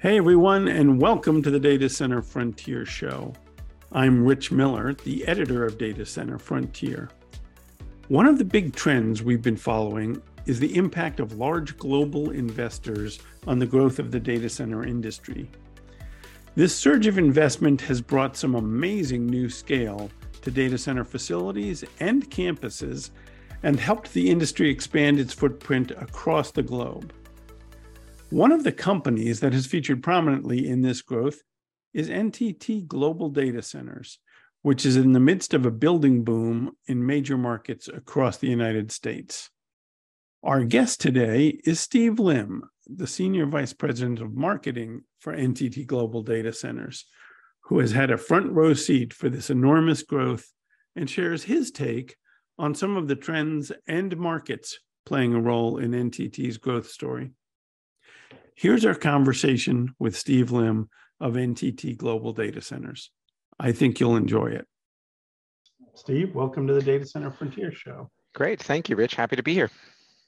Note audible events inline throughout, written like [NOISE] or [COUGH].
Hey everyone, and welcome to the Data Center Frontier Show. I'm Rich Miller, the editor of Data Center Frontier. One of the big trends we've been following is the impact of large global investors on the growth of the data center industry. This surge of investment has brought some amazing new scale to data center facilities and campuses and helped the industry expand its footprint across the globe. One of the companies that has featured prominently in this growth is NTT Global Data Centers, which is in the midst of a building boom in major markets across the United States. Our guest today is Steve Lim, the Senior Vice President of Marketing for NTT Global Data Centers, who has had a front row seat for this enormous growth and shares his take on some of the trends and markets playing a role in NTT's growth story. Here's our conversation with Steve Lim of NTT Global Data Centers. I think you'll enjoy it. Steve, welcome to the Data Center Frontier Show. Great. Thank you, Rich. Happy to be here.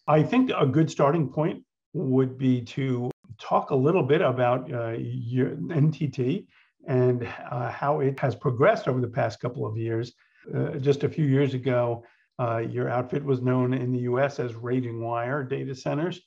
I think a good starting point would be to talk a little bit about uh, your NTT and uh, how it has progressed over the past couple of years. Uh, just a few years ago, uh, your outfit was known in the US as Raging Wire Data Centers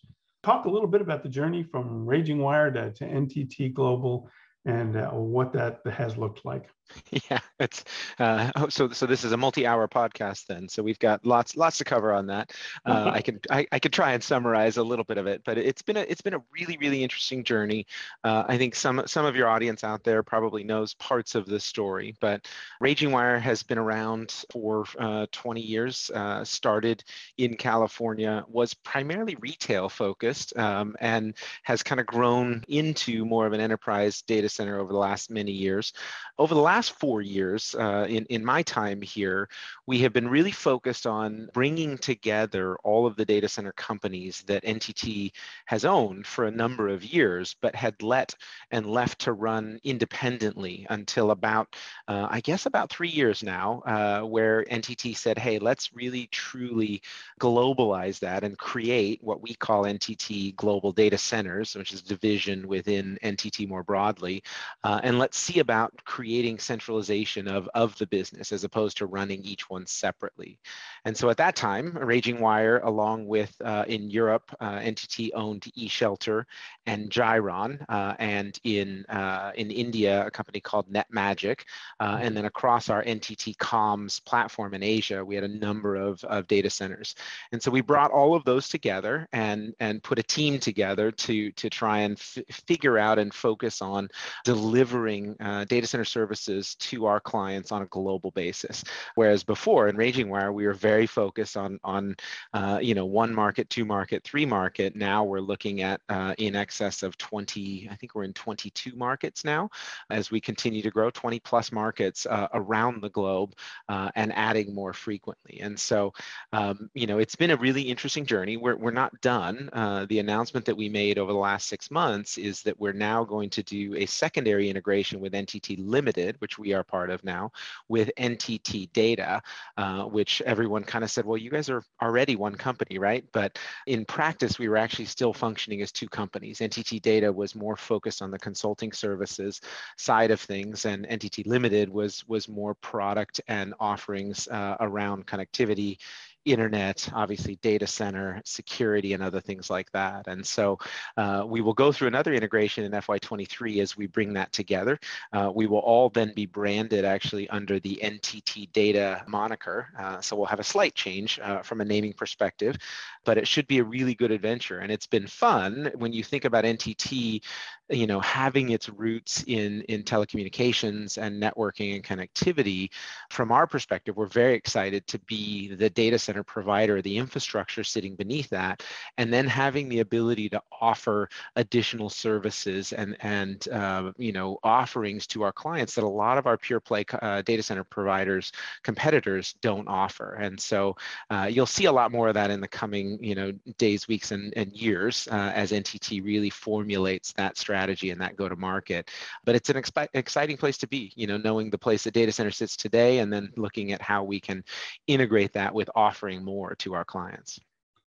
talk a little bit about the journey from Raging Wire to, to NTT Global and uh, what that has looked like. [LAUGHS] Yeah, it's uh, oh, so. So this is a multi-hour podcast, then. So we've got lots, lots to cover on that. Uh, I can, I, I could try and summarize a little bit of it, but it's been a, it's been a really, really interesting journey. Uh, I think some, some of your audience out there probably knows parts of this story, but Raging Wire has been around for uh, 20 years. Uh, started in California, was primarily retail focused, um, and has kind of grown into more of an enterprise data center over the last many years. Over the last last four years, uh, in, in my time here, we have been really focused on bringing together all of the data center companies that NTT has owned for a number of years, but had let and left to run independently until about, uh, I guess, about three years now, uh, where NTT said, hey, let's really truly globalize that and create what we call NTT Global Data Centers, which is division within NTT more broadly. Uh, and let's see about creating centralization of, of the business as opposed to running each one separately. And so at that time, Raging Wire, along with uh, in Europe, uh, NTT owned eShelter and Gyron, uh, and in uh, in India, a company called NetMagic, uh, and then across our NTT Comms platform in Asia, we had a number of, of data centers. And so we brought all of those together and and put a team together to to try and figure out and focus on delivering uh, data center services services to our clients on a global basis. Whereas before in Raging Wire, we were very focused on on uh, you know one market, two market, three market. Now we're looking at uh, in excess of 20. I think we're in 22 markets now, as we continue to grow 20 plus markets uh, around the globe uh, and adding more frequently. And so um, you know it's been a really interesting journey. We're we're not done. Uh, the announcement that we made over the last six months is that we're now going to do a secondary integration with NTT Limited, which we are part of now, with NTT Data, uh, which everyone kind of said, well, you guys are already one company, right? But in practice, we were actually still functioning as two companies. NTT Data was more focused on the consulting services side of things, and NTT Limited was was more product and offerings uh, around connectivity internet, obviously data center, security, and other things like that. And so uh, we will go through another integration in FY23 as we bring that together. Uh, we will all then be branded actually under the NTT data moniker. Uh, so we'll have a slight change uh, from a naming perspective, but it should be a really good adventure. And it's been fun when you think about NTT you know having its roots in in telecommunications and networking and connectivity from our perspective we're very excited to be the data center provider the infrastructure sitting beneath that and then having the ability to offer additional services and and uh, you know offerings to our clients that a lot of our pure play uh, data center providers competitors don't offer. And so uh, you'll see a lot more of that in the coming you know days weeks and, and years uh, as ntt really formulates that strategy strategy and that go to market. But it's an exciting place to be, you know, knowing the place the data center sits today and then looking at how we can integrate that with offering more to our clients.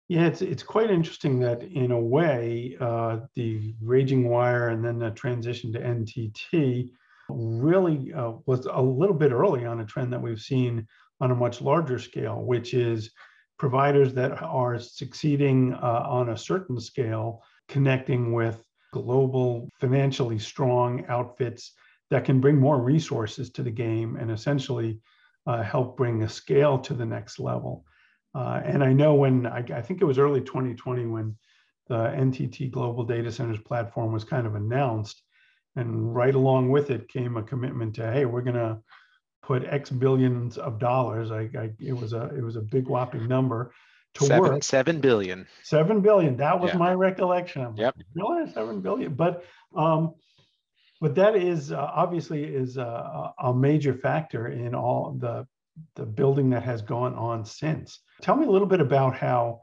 Yeah, it's it's quite interesting that in a way, uh, the Raging Wire and then the transition to NTT really uh, was a little bit early on a trend that we've seen on a much larger scale, which is providers that are succeeding uh, on a certain scale, connecting with global, financially strong outfits that can bring more resources to the game and essentially uh, help bring a scale to the next level. Uh, and I know when I, I, think it was early 2020 when the NTT Global Data Centers platform was kind of announced, and right along with it came a commitment to, hey, we're going to put X billions of dollars. I, I, it was a it was a big whopping number to seven, work. Seven billion. Seven billion. That was yeah. my recollection. I'm yep. Like, really, seven billion. But um, but that is uh, obviously is a, a major factor in all the the building that has gone on since. Tell me a little bit about how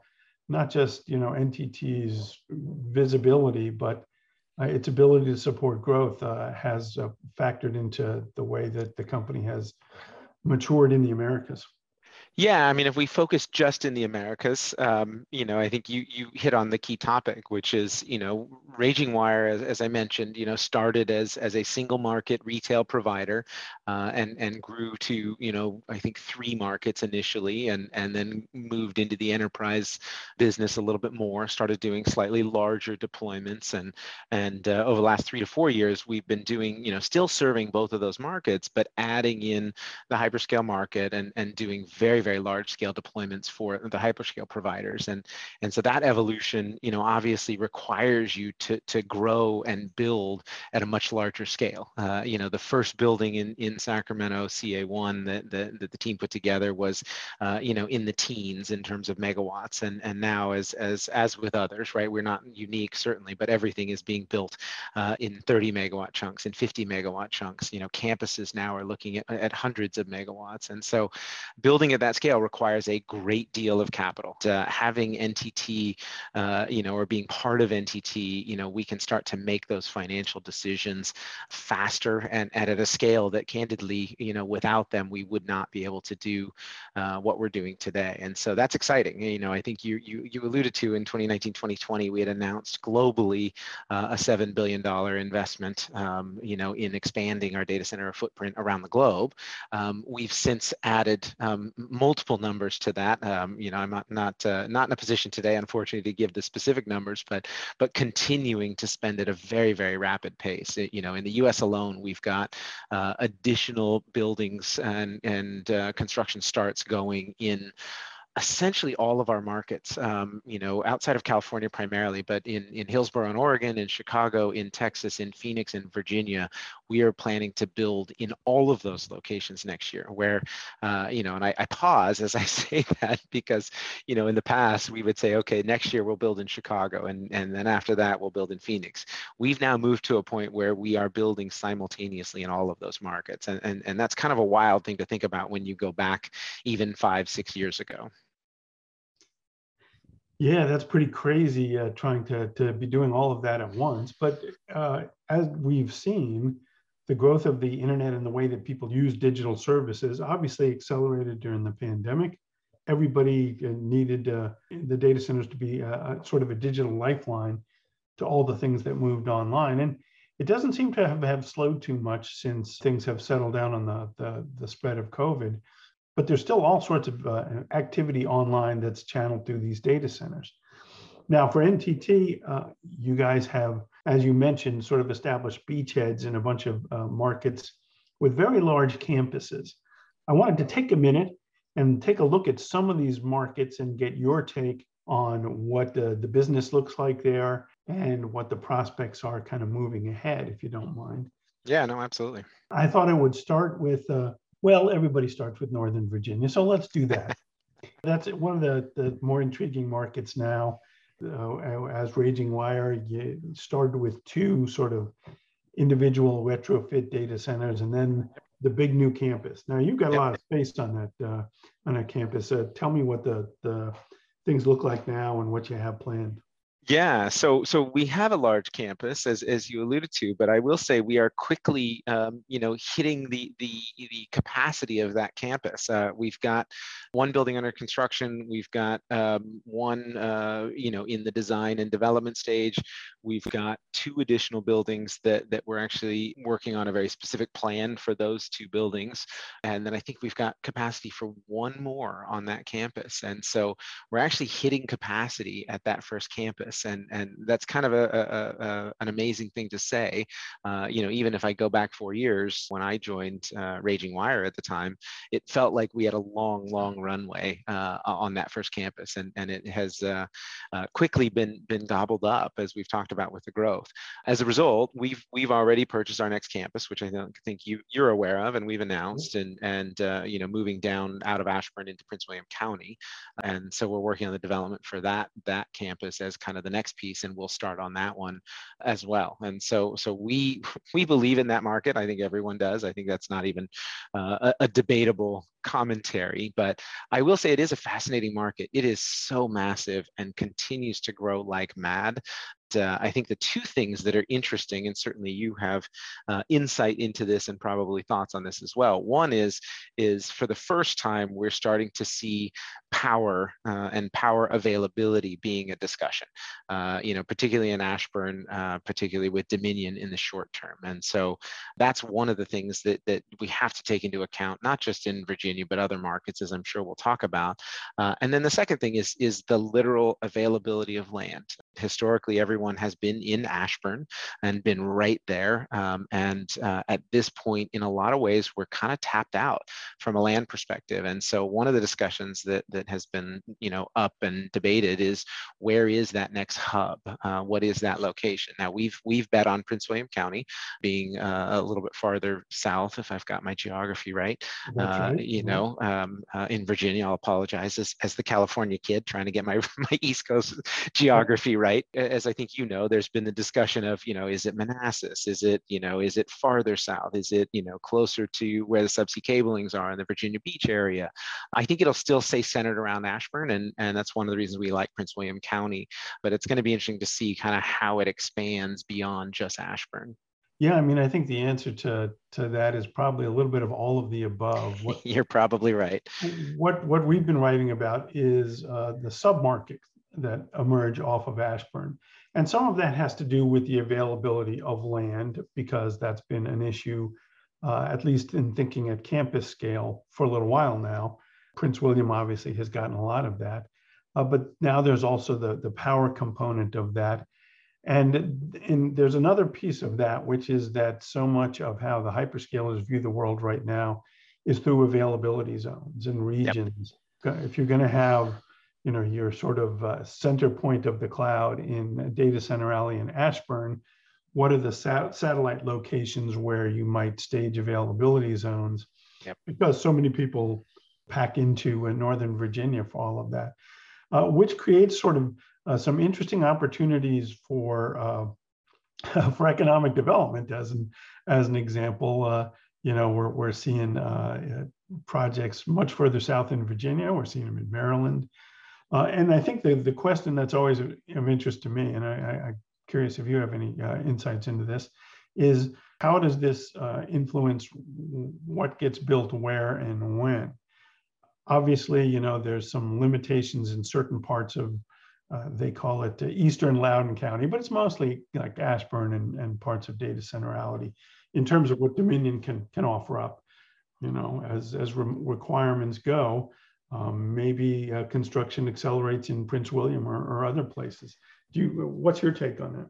not just you know NTT's visibility, but uh, its ability to support growth uh, has uh, factored into the way that the company has matured in the Americas. Yeah, I mean, if we focus just in the Americas, um, you know, I think you you hit on the key topic, which is, you know, Raging Wire, as, as I mentioned, you know, started as as a single market retail provider, uh, and and grew to, you know, I think three markets initially, and and then moved into the enterprise business a little bit more. Started doing slightly larger deployments, and and uh, over the last three to four years, we've been doing, you know, still serving both of those markets, but adding in the hyperscale market and and doing very very large scale deployments for the hyperscale providers. And, and so that evolution, you know, obviously requires you to, to grow and build at a much larger scale. Uh, you know, the first building in, in Sacramento, CA1, that, that, that the team put together was, uh, you know, in the teens in terms of megawatts. And, and now as, as, as with others, right, we're not unique certainly, but everything is being built uh, in 30 megawatt chunks and 50 megawatt chunks. You know, campuses now are looking at, at hundreds of megawatts. And so building at that that scale requires a great deal of capital. Uh, having NTT, uh, you know, or being part of NTT, you know, we can start to make those financial decisions faster and, and at a scale that candidly, you know, without them, we would not be able to do uh, what we're doing today. And so that's exciting. You know, I think you you, you alluded to in 2019, 2020, we had announced globally uh, a $7 billion investment, um, you know, in expanding our data center footprint around the globe. Um, we've since added um, multiple numbers to that. Um, you know, I'm not not uh, not in a position today, unfortunately, to give the specific numbers, but but continuing to spend at a very very rapid pace. It, you know, in the U.S. alone, we've got uh, additional buildings and and uh, construction starts going in essentially all of our markets, um, you know, outside of California primarily, but in, in Hillsboro in Oregon, in Chicago, in Texas, in Phoenix, in Virginia, we are planning to build in all of those locations next year where, uh, you know, and I, I, pause as I [LAUGHS] say that because, you know, in the past we would say, okay, next year we'll build in Chicago and, and then after that we'll build in Phoenix. We've now moved to a point where we are building simultaneously in all of those markets. And, and, and that's kind of a wild thing to think about when you go back even five, six years ago. Yeah, that's pretty crazy uh, trying to, to be doing all of that at once. But uh, as we've seen, the growth of the internet and the way that people use digital services obviously accelerated during the pandemic. Everybody uh, needed uh, the data centers to be a, a, sort of a digital lifeline to all the things that moved online. And it doesn't seem to have, have slowed too much since things have settled down on the, the, the spread of COVID but there's still all sorts of uh, activity online that's channeled through these data centers. Now, for NTT, uh, you guys have, as you mentioned, sort of established beachheads in a bunch of uh, markets with very large campuses. I wanted to take a minute and take a look at some of these markets and get your take on what the, the business looks like there and what the prospects are kind of moving ahead, if you don't mind. Yeah, no, absolutely. I thought I would start with uh, well, everybody starts with Northern Virginia, so let's do that. [LAUGHS] That's one of the, the more intriguing markets now. Uh, as Raging Wire, you started with two sort of individual retrofit data centers, and then the big new campus. Now you've got a lot of space on that uh, on that campus. Uh, tell me what the the things look like now and what you have planned. Yeah, so so we have a large campus, as as you alluded to, but I will say we are quickly, um, you know, hitting the the the capacity of that campus. Uh, we've got one building under construction. We've got um, one, uh, you know, in the design and development stage. We've got two additional buildings that that we're actually working on a very specific plan for those two buildings, and then I think we've got capacity for one more on that campus. And so we're actually hitting capacity at that first campus and and that's kind of a, a, a an amazing thing to say. Uh, you know, even if I go back four years when I joined uh, Raging Wire at the time, it felt like we had a long, long runway uh, on that first campus, and and it has uh, uh, quickly been been gobbled up as we've talked about with the growth. As a result, we've we've already purchased our next campus, which I think think you you're aware of, and we've announced, and and uh, you know moving down out of Ashburn into Prince William County, and so we're working on the development for that that campus as kind of the next piece and we'll start on that one as well. And so so we [LAUGHS] we believe in that market. I think everyone does. I think that's not even uh, a, a debatable commentary but i will say it is a fascinating market. It is so massive and continues to grow like mad uh, I think the two things that are interesting, and certainly you have uh, insight into this and probably thoughts on this as well. One is is for the first time we're starting to see power uh, and power availability being a discussion. Uh, you know, particularly in Ashburn, uh, particularly with Dominion in the short term, and so that's one of the things that that we have to take into account, not just in Virginia but other markets, as I'm sure we'll talk about. Uh, and then the second thing is is the literal availability of land. Historically, everyone everyone has been in Ashburn and been right there. Um, and uh, at this point, in a lot of ways, we're kind of tapped out from a land perspective. And so one of the discussions that that has been you know up and debated is where is that next hub? Uh, what is that location? Now we've we've bet on Prince William County being uh, a little bit farther south, if I've got my geography right. Uh, right. You know, um, uh, in Virginia, I'll apologize as, as the California kid trying to get my [LAUGHS] my East Coast geography right. As I think you know, there's been the discussion of, you know, is it Manassas? Is it, you know, is it farther south? Is it, you know, closer to where the subsea cablings are in the Virginia Beach area? I think it'll still stay centered around Ashburn, and, and that's one of the reasons we like Prince William County. But it's going to be interesting to see kind of how it expands beyond just Ashburn. Yeah, I mean, I think the answer to to that is probably a little bit of all of the above. What, [LAUGHS] You're probably right. What what we've been writing about is uh, the submarkets that emerge off of Ashburn, and some of that has to do with the availability of land, because that's been an issue, uh, at least in thinking at campus scale for a little while now. Prince William obviously has gotten a lot of that. Uh, but now there's also the, the power component of that. And, and there's another piece of that, which is that so much of how the hyperscalers view the world right now is through availability zones and regions. Yep. If you're going to have you know, your sort of uh, center point of the cloud in Data Center Alley in Ashburn, what are the sat- satellite locations where you might stage availability zones? Yep. Because so many people pack into uh, Northern Virginia for all of that, uh, which creates sort of uh, some interesting opportunities for uh, [LAUGHS] for economic development. As an as an example, uh, you know, we're we're seeing projects much further south in Virginia. We're seeing them in Maryland. Uh, and I think the, the question that's always of interest to me, and I, am curious if you have any uh, insights into this, is how does this uh, influence what gets built where and when? Obviously, you know, there's some limitations in certain parts of, uh, they call it Eastern Loudoun County, but it's mostly like Ashburn and, and parts of Data Center Alley in terms of what Dominion can, can offer up, you know, as, as re requirements go. Um, maybe uh, construction accelerates in Prince William or, or other places. Do you, what's your take on that?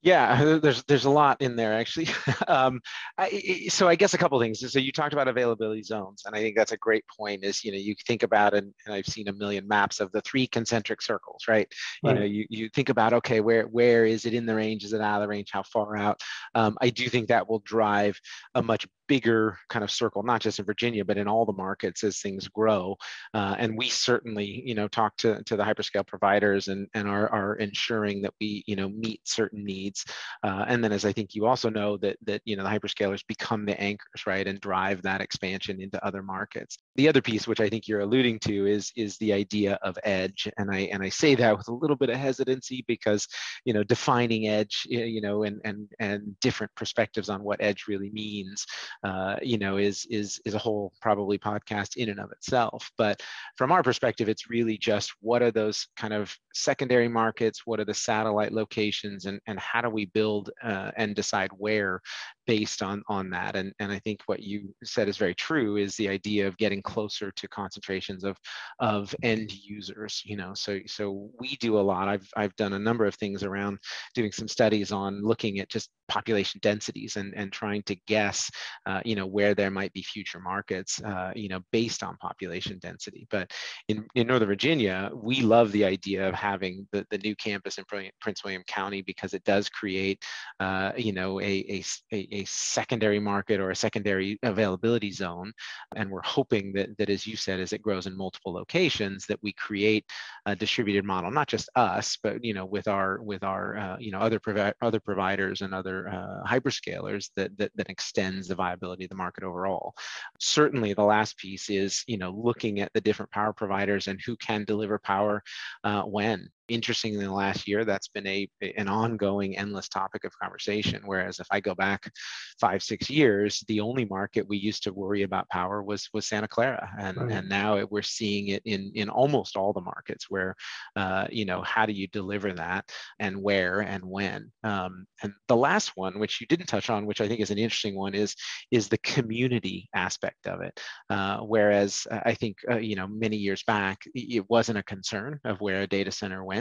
Yeah, [LAUGHS] there's there's a lot in there actually. [LAUGHS] um, I, so I guess a couple things. So you talked about availability zones, and I think that's a great point. Is you know you think about and, and I've seen a million maps of the three concentric circles, right? right? You know you you think about okay where where is it in the range? Is it out of the range? How far out? Um, I do think that will drive a much bigger kind of circle, not just in Virginia, but in all the markets as things grow. Uh, and we certainly, you know, talk to, to the hyperscale providers and, and are, are ensuring that we, you know, meet certain needs. Uh, and then as I think you also know that, that, you know, the hyperscalers become the anchors, right, and drive that expansion into other markets. The other piece, which I think you're alluding to, is, is the idea of edge. And I, and I say that with a little bit of hesitancy because, you know, defining edge, you know, and, and, and different perspectives on what edge really means uh, you know, is is is a whole probably podcast in and of itself. But from our perspective, it's really just what are those kind of secondary markets, what are the satellite locations, and and how do we build uh, and decide where based on on that? And and i think what you said is very true is the idea of getting closer to concentrations of of end users you know? So so we do a lot. I've i've done a number of things around doing some studies on looking at just population densities and and trying to guess uh, you know where there might be future markets uh, you know based on population density but in in northern virginia we love the idea of having the, the new campus in prince william county because it does create uh, you know a, a, a secondary market or a secondary availability zone. And we're hoping that, that as you said, as it grows in multiple locations, that we create a distributed model, not just us, but you know, with our with our uh, you know other provi- other providers and other uh, hyperscalers that, that that extends the of the market overall. Certainly, the last piece is you know looking at the different power providers and who can deliver power uh, when interestingly in the last year that's been a an ongoing endless topic of conversation. Whereas if i go back five six years the only market we used to worry about power was was santa clara. And right. and now it, we're seeing it in in almost all the markets where uh, you know how do you deliver that and where and when? Um, and the last one which you didn't touch on which i think is an interesting one is is the community aspect of it. Uh, whereas i think uh, you know many years back it wasn't a concern of where a data center went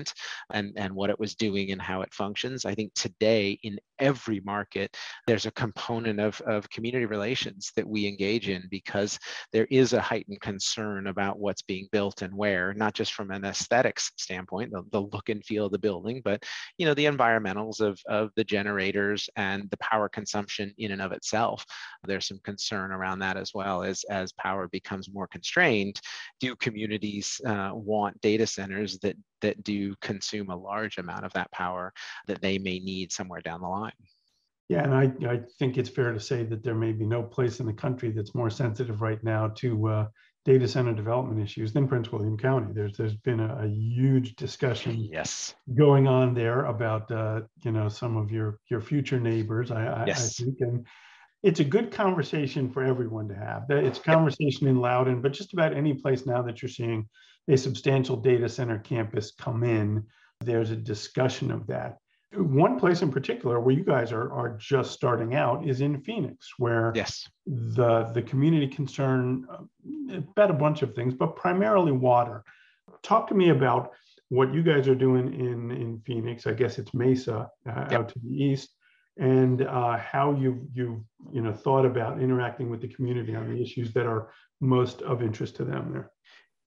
and, and what it was doing and how it functions. I think today in every market, there's a component of, of community relations that we engage in because there is a heightened concern about what's being built and where, not just from an aesthetics standpoint, the, the look and feel of the building, but you know, the environmentals of, of the generators and the power consumption in and of itself. There's some concern around that as well as, as power becomes more constrained. Do communities uh, want data centers that that do consume a large amount of that power that they may need somewhere down the line. Yeah, and I, I think it's fair to say that there may be no place in the country that's more sensitive right now to uh, data center development issues than Prince William County. There's there's been a, a huge discussion yes going on there about uh, you know some of your your future neighbors. I, yes. I, think and it's a good conversation for everyone to have. It's conversation in Loudoun, but just about any place now that you're seeing a substantial data center campus come in, there's a discussion of that. One place in particular where you guys are, are just starting out is in Phoenix, where yes. the, the community concern uh, about a bunch of things, but primarily water. Talk to me about what you guys are doing in, in Phoenix. I guess it's Mesa uh, yep. out to the east, and uh, how you've, you've you know, thought about interacting with the community on the issues that are most of interest to them there.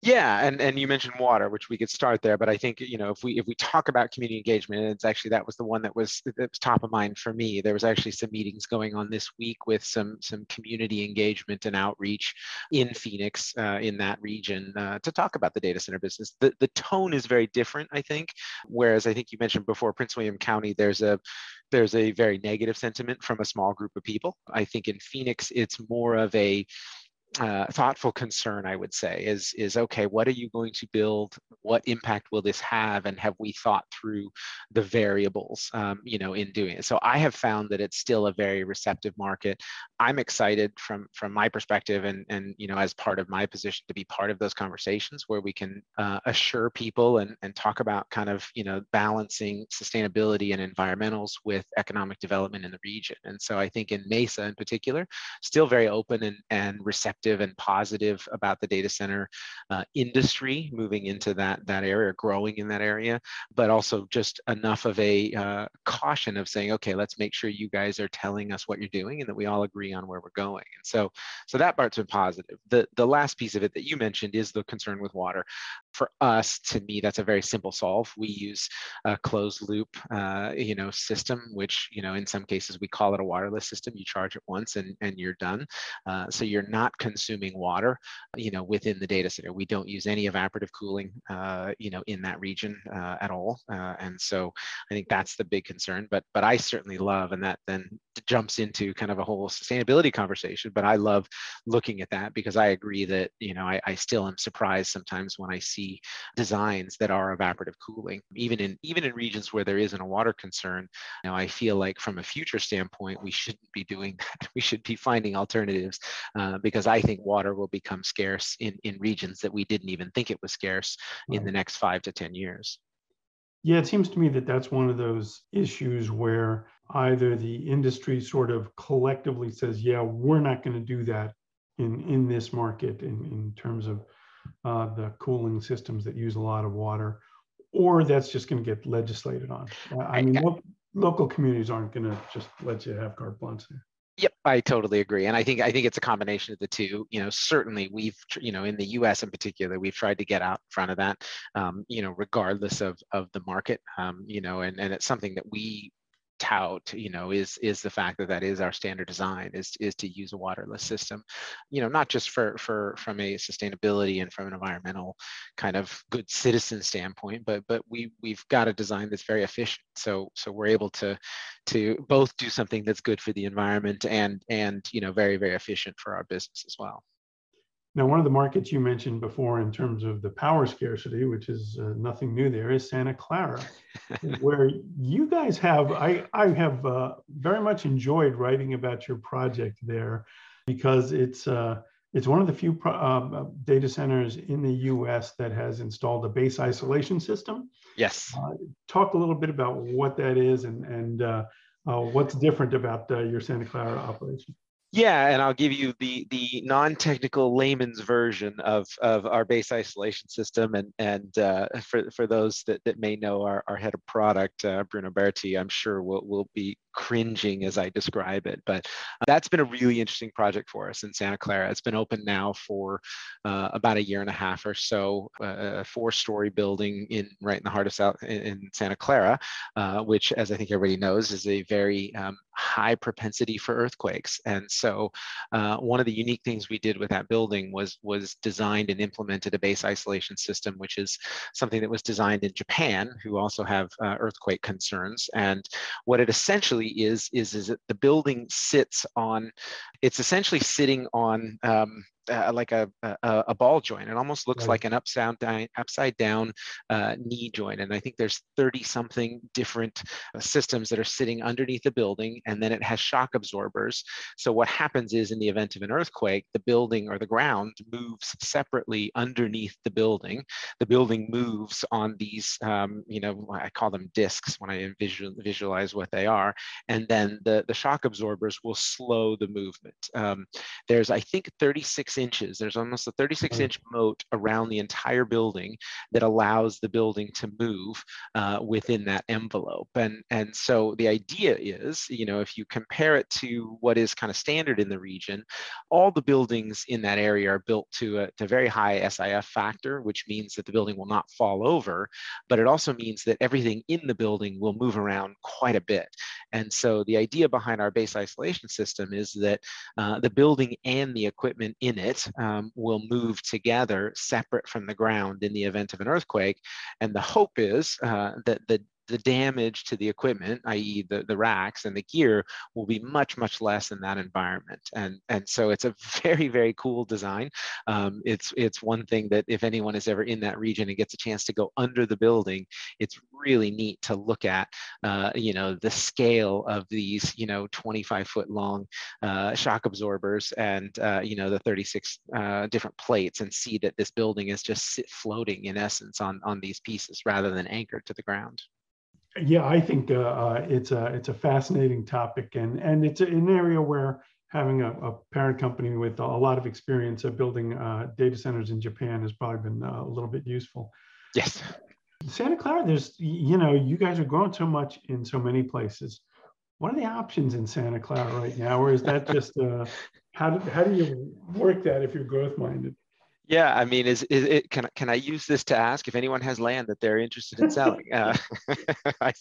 Yeah, and and you mentioned water, which we could start there, but I think you know if we if we talk about community engagement, it's actually that was the one that was that was top of mind for me. There was actually some meetings going on this week with some some community engagement and outreach in Phoenix, uh, in that region, uh, to talk about the data center business. The the tone is very different, I think. Whereas I think you mentioned before, Prince William County, there's a there's a very negative sentiment from a small group of people. I think in Phoenix, it's more of a uh, thoughtful concern, I would say, is is okay. What are you going to build? What impact will this have? And have we thought through the variables, um, you know, in doing it? So I have found that it's still a very receptive market. I'm excited from from my perspective, and and you know, as part of my position, to be part of those conversations where we can uh, assure people and and talk about kind of you know balancing sustainability and environmentals with economic development in the region. And so I think in Mesa in particular, still very open and and receptive and positive about the data center uh, industry moving into that that area, growing in that area, but also just enough of a uh, caution of saying, okay, let's make sure you guys are telling us what you're doing and that we all agree on where we're going. And so, so that part's been positive. The the last piece of it that you mentioned is the concern with water. For us, to me, that's a very simple solve. We use a closed loop, uh, you know, system, which you know in some cases we call it a waterless system. You charge it once and and you're done. Uh, so you're not consuming water, you know, within the data center. We don't use any evaporative cooling, uh, you know, in that region uh, at all. Uh, and so I think that's the big concern. But but I certainly love, and that then jumps into kind of a whole sustainability conversation. But I love looking at that because I agree that you know I, I still am surprised sometimes when I see designs that are evaporative cooling, even in even in regions where there isn't a water concern. Now, I feel like from a future standpoint, we shouldn't be doing [LAUGHS] that. We should be finding alternatives uh, because I think water will become scarce in in regions that we didn't even think it was scarce in the next five to ten years. Yeah, it seems to me that that's one of those issues where either the industry sort of collectively says, yeah, we're not going to do that in, in this market in, in terms of uh, the cooling systems that use a lot of water, or that's just going to get legislated on. I mean, lo- local communities aren't going to just let you have carte blanche there. Yep, I totally agree, and I think I think it's a combination of the two. You know, certainly we've you know in the U.S. in particular, we've tried to get out in front of that. Um, you know, regardless of of the market. Um, you know, and and it's something that we tout you know is is the fact that that is our standard design is is to use a waterless system you know not just for for from a sustainability and from an environmental kind of good citizen standpoint but but we we've got a design that's very efficient. So so we're able to to both do something that's good for the environment and and you know very very efficient for our business as well now, one of the markets you mentioned before in terms of the power scarcity, which is uh, nothing new there, is Santa Clara, [LAUGHS] where you guys have, I, I have uh, very much enjoyed writing about your project there because it's, uh, it's one of the few pro- um, uh, data centers in the US that has installed a base isolation system. Yes. Uh, talk a little bit about what that is and, and uh, what's different about your Santa Clara operation. Yeah, and I'll give you the the non-technical layman's version of of our base isolation system, and and uh, for for those that, that may know our, our head of product, uh, Bruno Berti, I'm sure will will be cringing as I describe it. But that's been a really interesting project for us in Santa Clara. It's been open now for uh, about a year and a half or so. Uh, a four-story building in right in the heart of South in Santa Clara, uh, which, as I think everybody knows, is a very um, high propensity for earthquakes. And so uh, one of the unique things we did with that building was, was designed and implemented a base isolation system, which is something that was designed in Japan, who also have uh, earthquake concerns. And what it essentially is, is, is that the building sits on, it's essentially sitting on um, uh, like a, a, a, ball joint. It almost looks right. like an upside down, upside down uh, knee joint. And I think there's 30 something different uh, systems that are sitting underneath the building. And then it has shock absorbers. So what happens is in the event of an earthquake, the building or the ground moves separately underneath the building. The building moves on these, um, you know, I call them discs when I visual, visualize what they are. And then the, the shock absorbers will slow the movement. Um, there's, I think, 36 inches. There's almost a 36 inch moat around the entire building that allows the building to move uh, within that envelope. And, and so the idea is, you know, if you compare it to what is kind of standard in the region, all the buildings in that area are built to a to very high SIF factor, which means that the building will not fall over, but it also means that everything in the building will move around quite a bit. And so the idea behind our base isolation system is that uh, the building and the equipment in it um, will move together separate from the ground in the event of an earthquake. And the hope is uh, that the the damage to the equipment, i.e. the, the racks and the gear will be much, much less in that environment. And, and so it's a [LAUGHS] very, very cool design. Um, it's, it's one thing that if anyone is ever in that region and gets a chance to go under the building, it's really neat to look at, uh, you know, the scale of these, you know, 25 foot long uh, shock absorbers and, uh, you know, the 36 uh, different plates and see that this building is just floating in essence on, on these pieces rather than anchored to the ground. Yeah, I think uh, uh, it's a it's a fascinating topic, and and it's an area where having a, a parent company with a lot of experience of building uh, data centers in Japan has probably been uh, a little bit useful. Yes. Santa Clara, there's you know you guys are growing so much in so many places. What are the options in Santa Clara right now, or is that just uh, how do how do you work that if you're growth minded? Yeah, I mean, is, is it can can I use this to ask if anyone has land that they're interested in selling? [LAUGHS] Uh, [LAUGHS]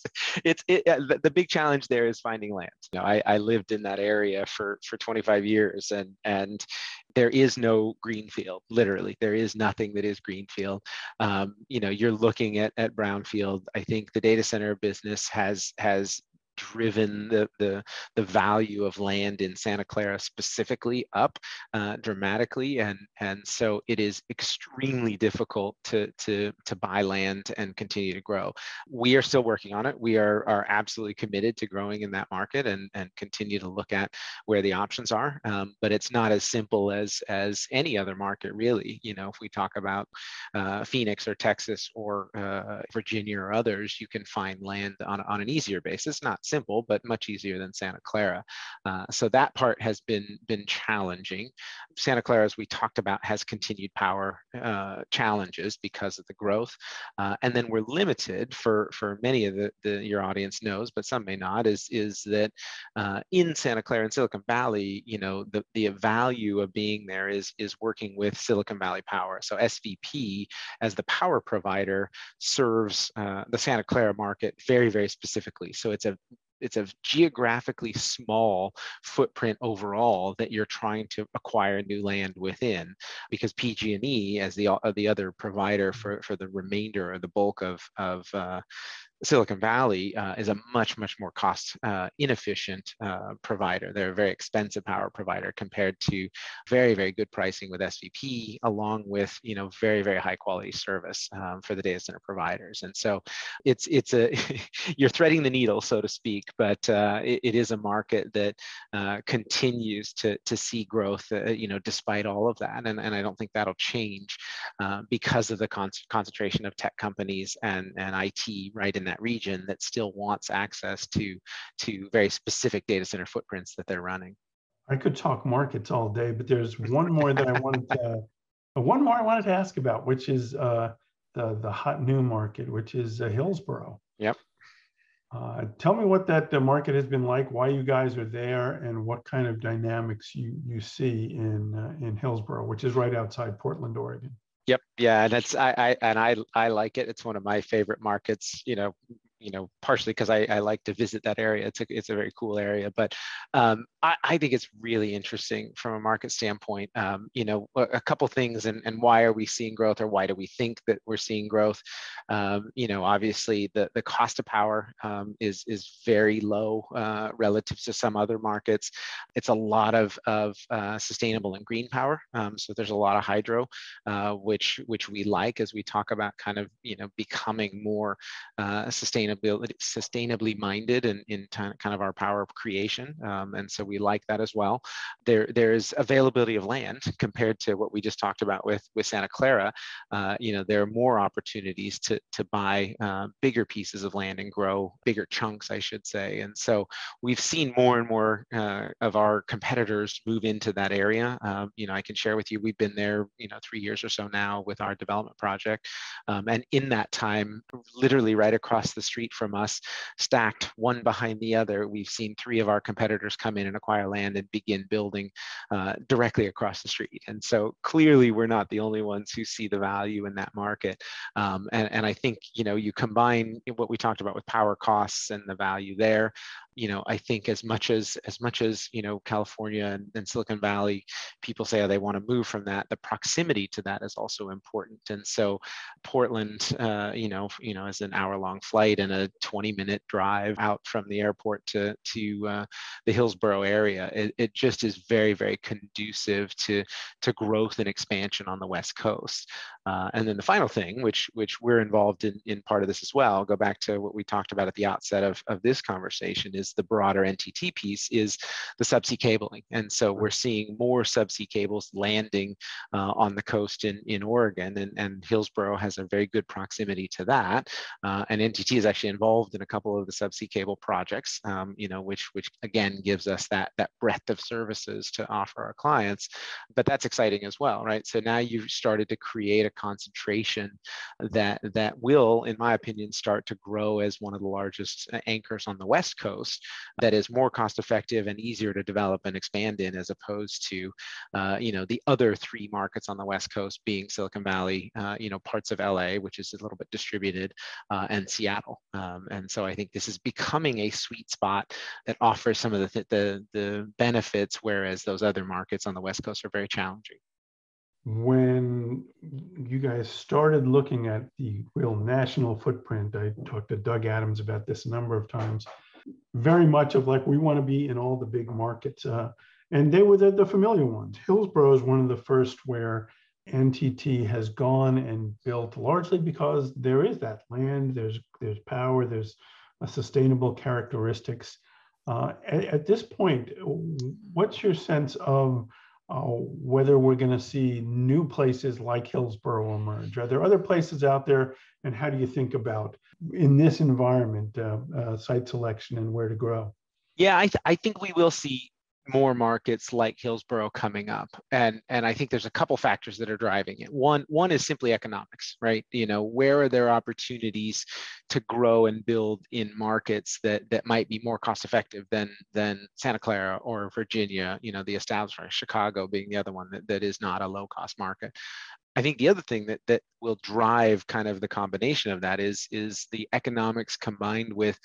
it's it, the, the, big challenge there is finding land. You know, I, I lived in that area for for 25 years, and and there is no greenfield. Literally, there is nothing that is greenfield. Um, you know, you're looking at at brownfield. I think the data center business has has driven the, the, the value of land in Santa Clara specifically up uh, dramatically. And, and so it is extremely difficult to, to, to buy land and continue to grow. We are still working on it. We are, are absolutely committed to growing in that market and, and continue to look at where the options are. Um, but it's not as simple as, as any other market, really. You know, if we talk about uh, Phoenix or Texas or uh, Virginia or others, you can find land on, on an easier basis, not simple, but much easier than Santa Clara. Uh, so that part has been been challenging. Santa Clara, as we talked about, has continued power uh, challenges because of the growth, uh, and then we're limited for for many of the, the your audience knows, but some may not. Is is that uh, in Santa Clara and Silicon Valley, you know, the the value of being there is is working with Silicon Valley Power. So SVP as the power provider serves uh, the Santa Clara market very very specifically. So it's a it's a geographically small footprint overall that you're trying to acquire new land within because PG&E as the, uh, the other provider for, for the remainder or the bulk of, of uh, Silicon Valley uh, is a much, much more cost uh, inefficient uh, provider. They're a very expensive power provider compared to very, very good pricing with SVP, along with you know very, very high quality service um, for the data center providers. And so it's it's a [LAUGHS] you're threading the needle, so to speak, but uh, it, it is a market that uh, continues to to see growth, uh, you know, despite all of that. And, and I don't think that'll change because of the con- concentration of tech companies and and IT right in that region that still wants access to to very specific data center footprints that they're running. I could talk markets all day, but there's [LAUGHS] one more that I wanted to uh, one more I wanted to ask about, which is uh, the the hot new market, which is uh, Hillsboro. Yep. Uh, tell me what that the market has been like, why you guys are there, and what kind of dynamics you you see in uh, in Hillsboro, which is right outside Portland, Oregon. Yep. Yeah, and that's I, I and I I like it. It's one of my favorite markets. You know, you know, partially because I, I like to visit that area. It's a, it's a very cool area, but um, I, I think it's really interesting from a market standpoint. Um, you know, a, a, couple things and, and why are we seeing growth or why do we think that we're seeing growth? Um, you know, obviously the, the cost of power um, is, is very low uh, relative to some other markets. It's a lot of, of uh, sustainable and green power. Um, so there's a lot of hydro, uh, which, which we like as we talk about kind of, you know, becoming more uh, sustainable sustainability, sustainably minded in, in kind of our power of creation. Um, and so we like that as well. There, there's availability of land compared to what we just talked about with, with Santa Clara. Uh, you know, there are more opportunities to, to buy uh, bigger pieces of land and grow bigger chunks, I should say. And so we've seen more and more uh, of our competitors move into that area. Um, you know, I can share with you, we've been there, you know, three years or so now with our development project. Um, and in that time, literally right across the street street from us, stacked one behind the other. We've seen three of our competitors come in and acquire land and begin building uh, directly across the street. And so clearly, we're not the only ones who see the value in that market. Um, and, and I think you know you combine what we talked about with power costs and the value there you know, I think as much as as much as you know California and, and Silicon Valley, people say oh, they want to move from that. The proximity to that is also important, and so Portland, uh, you know, you know, is an hour-long flight and a 20-minute drive out from the airport to to uh, the Hillsboro area. It, it just is very very conducive to to growth and expansion on the West Coast. Uh, and then the final thing, which which we're involved in in part of this as well, I'll go back to what we talked about at the outset of of this conversation, is the broader NTT piece is the subsea cabling. And so we're seeing more subsea cables landing uh, on the coast in, in Oregon, and, and Hillsboro has a very good proximity to that. Uh, and NTT is actually involved in a couple of the subsea cable projects, um, you know, which which again gives us that that breadth of services to offer our clients. But that's exciting as well, right? So now you've started to create a concentration that that will, in my opinion, start to grow as one of the largest uh, anchors on the West Coast Coast that is more cost effective and easier to develop and expand in as opposed to, uh, you know, the other three markets on the West Coast being Silicon Valley, uh, you know, parts of LA, which is a little bit distributed, uh, and Seattle. Um, and so I think this is becoming a sweet spot that offers some of the, th- the, the benefits, whereas those other markets on the West Coast are very challenging when you guys started looking at the real national footprint, I talked to Doug Adams about this a number of times. Very much of like we want to be in all the big markets, uh, and they were the, the familiar ones. Hillsboro is one of the first where NTT has gone and built largely because there is that land, there's there's power, there's sustainable characteristics. Uh, at, at, this point, what's your sense of uh, whether we're going to see new places like Hillsboro emerge. Are there other places out there? And how do you think about in this environment uh, uh, site selection and where to grow? Yeah, I, th- I think we will see more markets like Hillsboro coming up. And, and I think there's a couple factors that are driving it. One, one is simply economics, right? You know, where are there opportunities to grow and build in markets that, that might be more cost effective than, than Santa Clara or Virginia, you know, the establishment, Chicago being the other one that, that is not a low cost market. I think the other thing that that will drive kind of the combination of that is is the economics combined with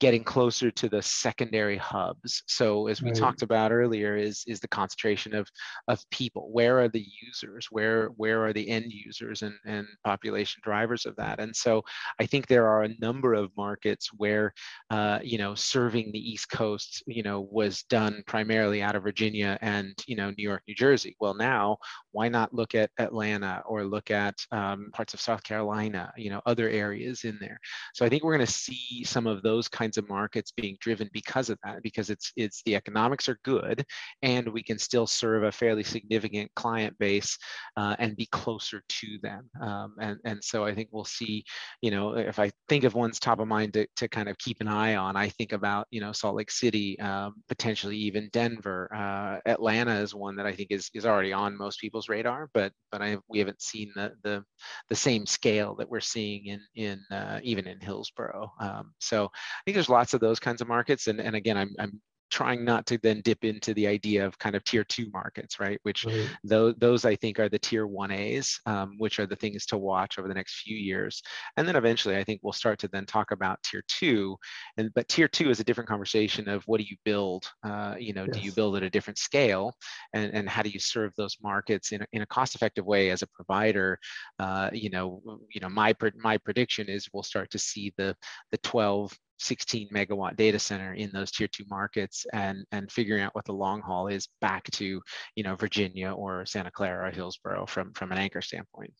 getting closer to the secondary hubs. So as we right. talked about earlier, is is the concentration of of people. Where are the users? Where where are the end users and, and population drivers of that? And so I think there are a number of markets where uh, you know serving the East Coast, you know, was done primarily out of Virginia and you know New York, New Jersey. Well, now why not look at Atlanta or look at um, parts of South Carolina? You know, other areas in there. So I think we're going to see some of those kinds kinds of markets being driven because of that, because it's it's the economics are good, and we can still serve a fairly significant client base uh, and be closer to them. Um, and and so I think we'll see, you know, if I think of one's top of mind to, to kind of keep an eye on, I think about you know Salt Lake City, um, potentially even Denver, uh, Atlanta is one that I think is is already on most people's radar, but but I we haven't seen the the the same scale that we're seeing in in uh, even in Hillsboro. Um, so I think there's lots of those kinds of markets. And, and again, I'm, I'm trying not to then dip into the idea of kind of tier two markets, right? Which right. those those I think are the tier one A's, um, which are the things to watch over the next few years. And then eventually, I think we'll start to then talk about tier two. And but tier two is a different conversation of what do you build? Uh, you know, yes. do you build at a different scale, and and how do you serve those markets in a, in a cost effective way as a provider? Uh, you know, you know my my prediction is we'll start to see the the 12 16 megawatt data center in those tier two markets and and figuring out what the long haul is back to you know Virginia or Santa Clara or Hillsboro from from an anchor standpoint.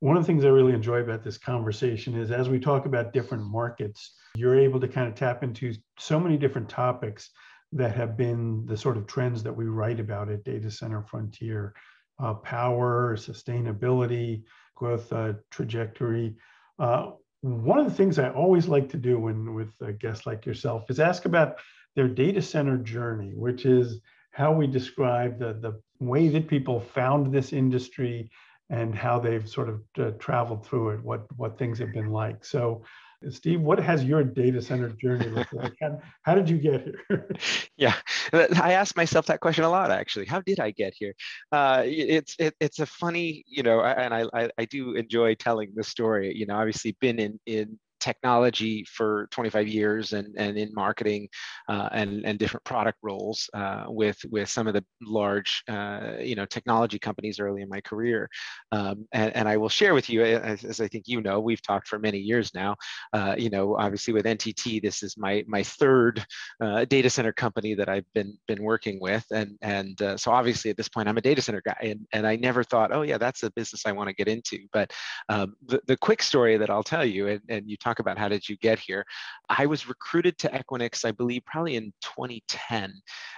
One of the things I really enjoy about this conversation is as we talk about different markets, you're able to kind of tap into so many different topics that have been the sort of trends that we write about at Data Center Frontier uh, power, sustainability, growth uh, trajectory. Uh, one of the things I always like to do when with a guest like yourself is ask about their data center journey, which is how we describe the, the way that people found this industry and how they've sort of uh, traveled through it, what, what things have been like. So Steve, what has your data center journey looked like? How, how, did you get here? [LAUGHS] yeah, I ask myself that question a lot. Actually, how did I get here? Uh, it's it, it's a funny, you know, and I, I I do enjoy telling the story. You know, obviously been in in technology for 25 years and, and in marketing uh, and, and different product roles uh, with, with some of the large uh, you know, technology companies early in my career. Um, and, and I will share with you, as, as, I think you know, we've talked for many years now, uh, you know, obviously with NTT, this is my, my third uh, data center company that I've been, been working with. And, and so obviously at this point, I'm a data center guy and, and I never thought, oh yeah, that's a business I want to get into. But um, the, the quick story that I'll tell you, and, and you talk talk about how did you get here. I was recruited to Equinix, I believe, probably in 2010,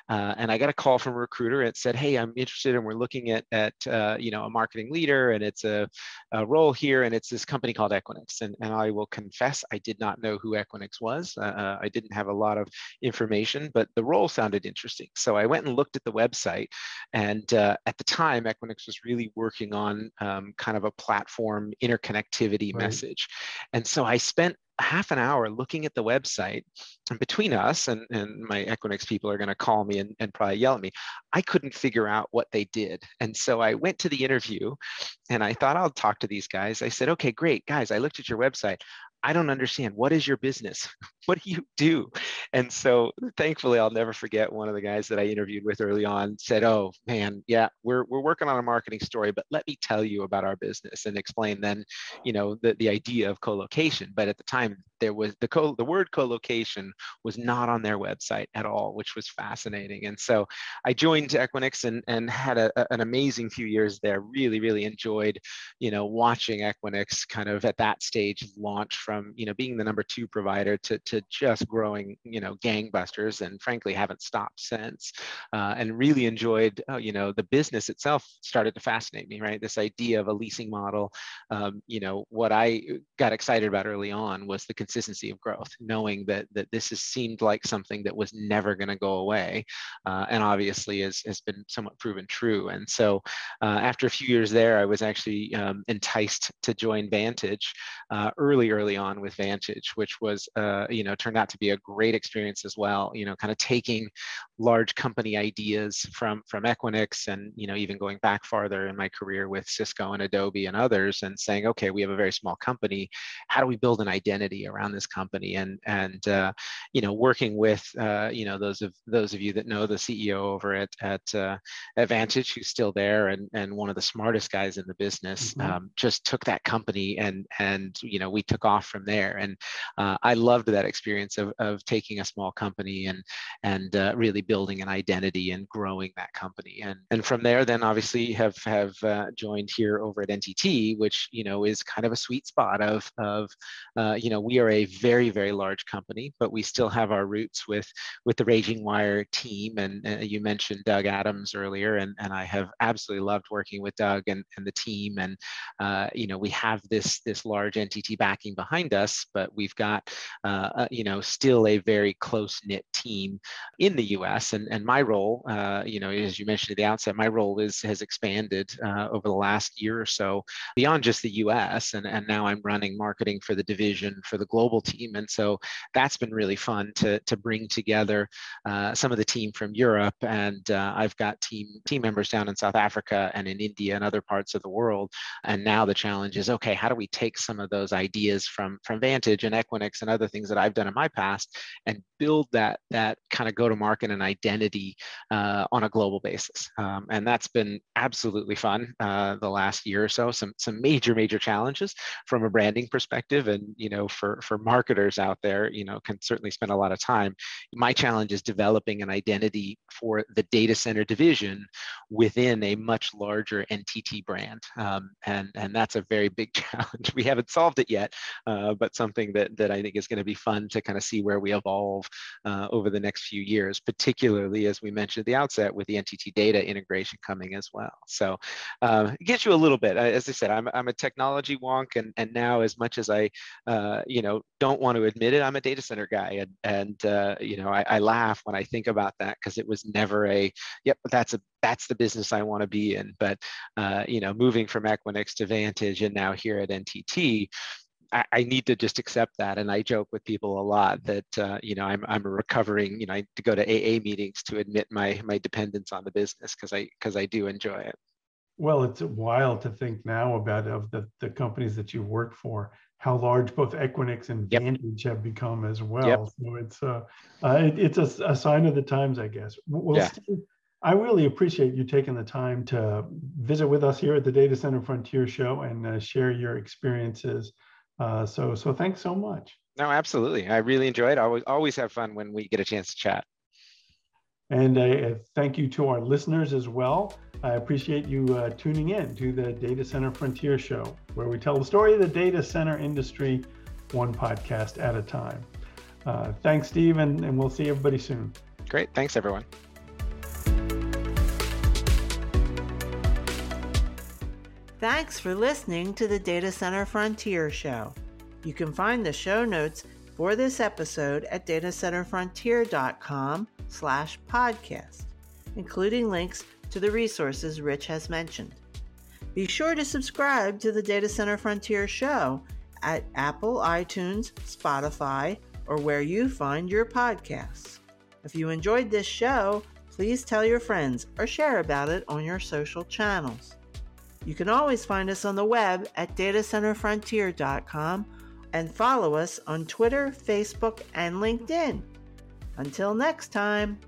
uh, and I got a call from a recruiter. It said, "Hey, I'm interested, and we're looking at at uh, you know a marketing leader, and it's a, a, role here, and it's this company called Equinix." And and I will confess, I did not know who Equinix was. Uh, uh I didn't have a lot of information, but the role sounded interesting. So I went and looked at the website, and uh, at the time, Equinix was really working on um, kind of a platform interconnectivity right. message, and so I spent half an hour looking at the website between us and, and my equinix people are going to call me and, and probably yell at me i couldn't figure out what they did and so i went to the interview and i thought i'll talk to these guys i said okay great guys i looked at your website I don't understand. What is your business? [LAUGHS] What do you do? And so thankfully, I'll never forget one of the guys that I interviewed with early on said, Oh man, yeah, we're, we're working on a marketing story, but let me tell you about our business and explain then, you know, the, the idea of co-location. But at the time there was the co the word co-location was not on their website at all, which was fascinating. And so I joined Equinix and, and had a, an amazing few years there, really, really enjoyed, you know, watching Equinix kind of at that stage launch from you know being the number two provider to, to just growing you know gangbusters and frankly haven't stopped since. Uh, and really enjoyed uh, you know the business itself started to fascinate me right? This idea of a leasing model um, you know what i got excited about early on was the consistency of growth knowing that that this has seemed like something that was never going to go away uh, and obviously has, has been somewhat proven true and so uh, after a few years there i was actually um, enticed to join vantage uh, early early on with Vantage, which was, uh, you know, turned out to be a great experience as well. You know, kind of taking large company ideas from from Equinix, and you know, even going back farther in my career with Cisco and Adobe and others, and saying, okay, we have a very small company. How do we build an identity around this company? And and uh, you know, working with uh, you know those of those of you that know the CEO over at at, uh, at Vantage, who's still there and and one of the smartest guys in the business, mm-hmm. um, just took that company and and you know we took off from there. And uh, I loved that experience of, of taking a small company and and uh, really building an identity and growing that company. And and from there, then obviously have have uh, joined here over at NTT, which you know is kind of a sweet spot of of uh, you know we are a very very large company, but we still have our roots with with the RagingWire team. And uh, you mentioned Doug Adams earlier, and and I have absolutely loved working with Doug and, and the team. And uh, you know we have this this large NTT backing behind behind us, but we've got, uh, uh, you know, still a very close knit team in the U.S. And, and my role, uh, you know, as you mentioned at the outset, my role is has expanded uh, over the last year or so beyond just the U.S. And, and now I'm running marketing for the division for the global team. And so that's been really fun to, to bring together uh, some of the team from Europe. And uh, I've got team team members down in South Africa and in India and other parts of the world. And now the challenge is, okay, how do we take some of those ideas from from Vantage and Equinix and other things that I've done in my past and build that that kind of go to market and identity uh, on a global basis. Um, and that's been absolutely fun uh, the last year or so. Some some major major challenges from a branding perspective, and you know for for marketers out there, you know can certainly spend a lot of time. My challenge is developing an identity for the data center division within a much larger NTT brand, um, and and that's a very big [LAUGHS] challenge. We haven't solved it yet. Uh, but something that, that I think is going to be fun to kind of see where we evolve uh, over the next few years, particularly as we mentioned at the outset with the NTT data integration coming as well. So uh, it gets you a little bit, as I said, I'm, I'm a technology wonk and, and now as much as I, uh, you know, don't want to admit it, I'm a data center guy. And, and uh, you know, I, I laugh when I think about that because it was never a, yep, that's a that's the business I want to be in. But uh, you know, moving from Equinix to Vantage and now here at NTT, I, I, need to just accept that. And I joke with people a lot that uh, you know I'm I'm a recovering you know I to go to AA meetings to admit my my dependence on the business because I because I do enjoy it. Well, it's wild to think now about of the the companies that you've worked for, how large both Equinix and yep. Vantage have become as well. Yep. So it's uh, uh it, it's a, a, sign of the times, I guess. Well, yeah. Steve, I really appreciate you taking the time to visit with us here at the Data Center Frontier Show and uh, share your experiences uh, so, so thanks so much. No, absolutely. I really enjoyed. It. I always, always have fun when we get a chance to chat. And uh, thank you to our listeners as well. I appreciate you uh, tuning in to the Data Center Frontier Show, where we tell the story of the data center industry one podcast at a time. Uh, thanks, Steve, and, and we'll see everybody soon. Great. Thanks, everyone. Thanks for listening to the Data Center Frontier Show. You can find the show notes for this episode at datacenterfrontier.com slash podcast, including links to the resources Rich has mentioned. Be sure to subscribe to the Data Center Frontier Show at Apple, iTunes, Spotify, or where you find your podcasts. If you enjoyed this show, please tell your friends or share about it on your social channels. You can always find us on the web at datacenterfrontier.com and follow us on Twitter, Facebook, and LinkedIn. Until next time.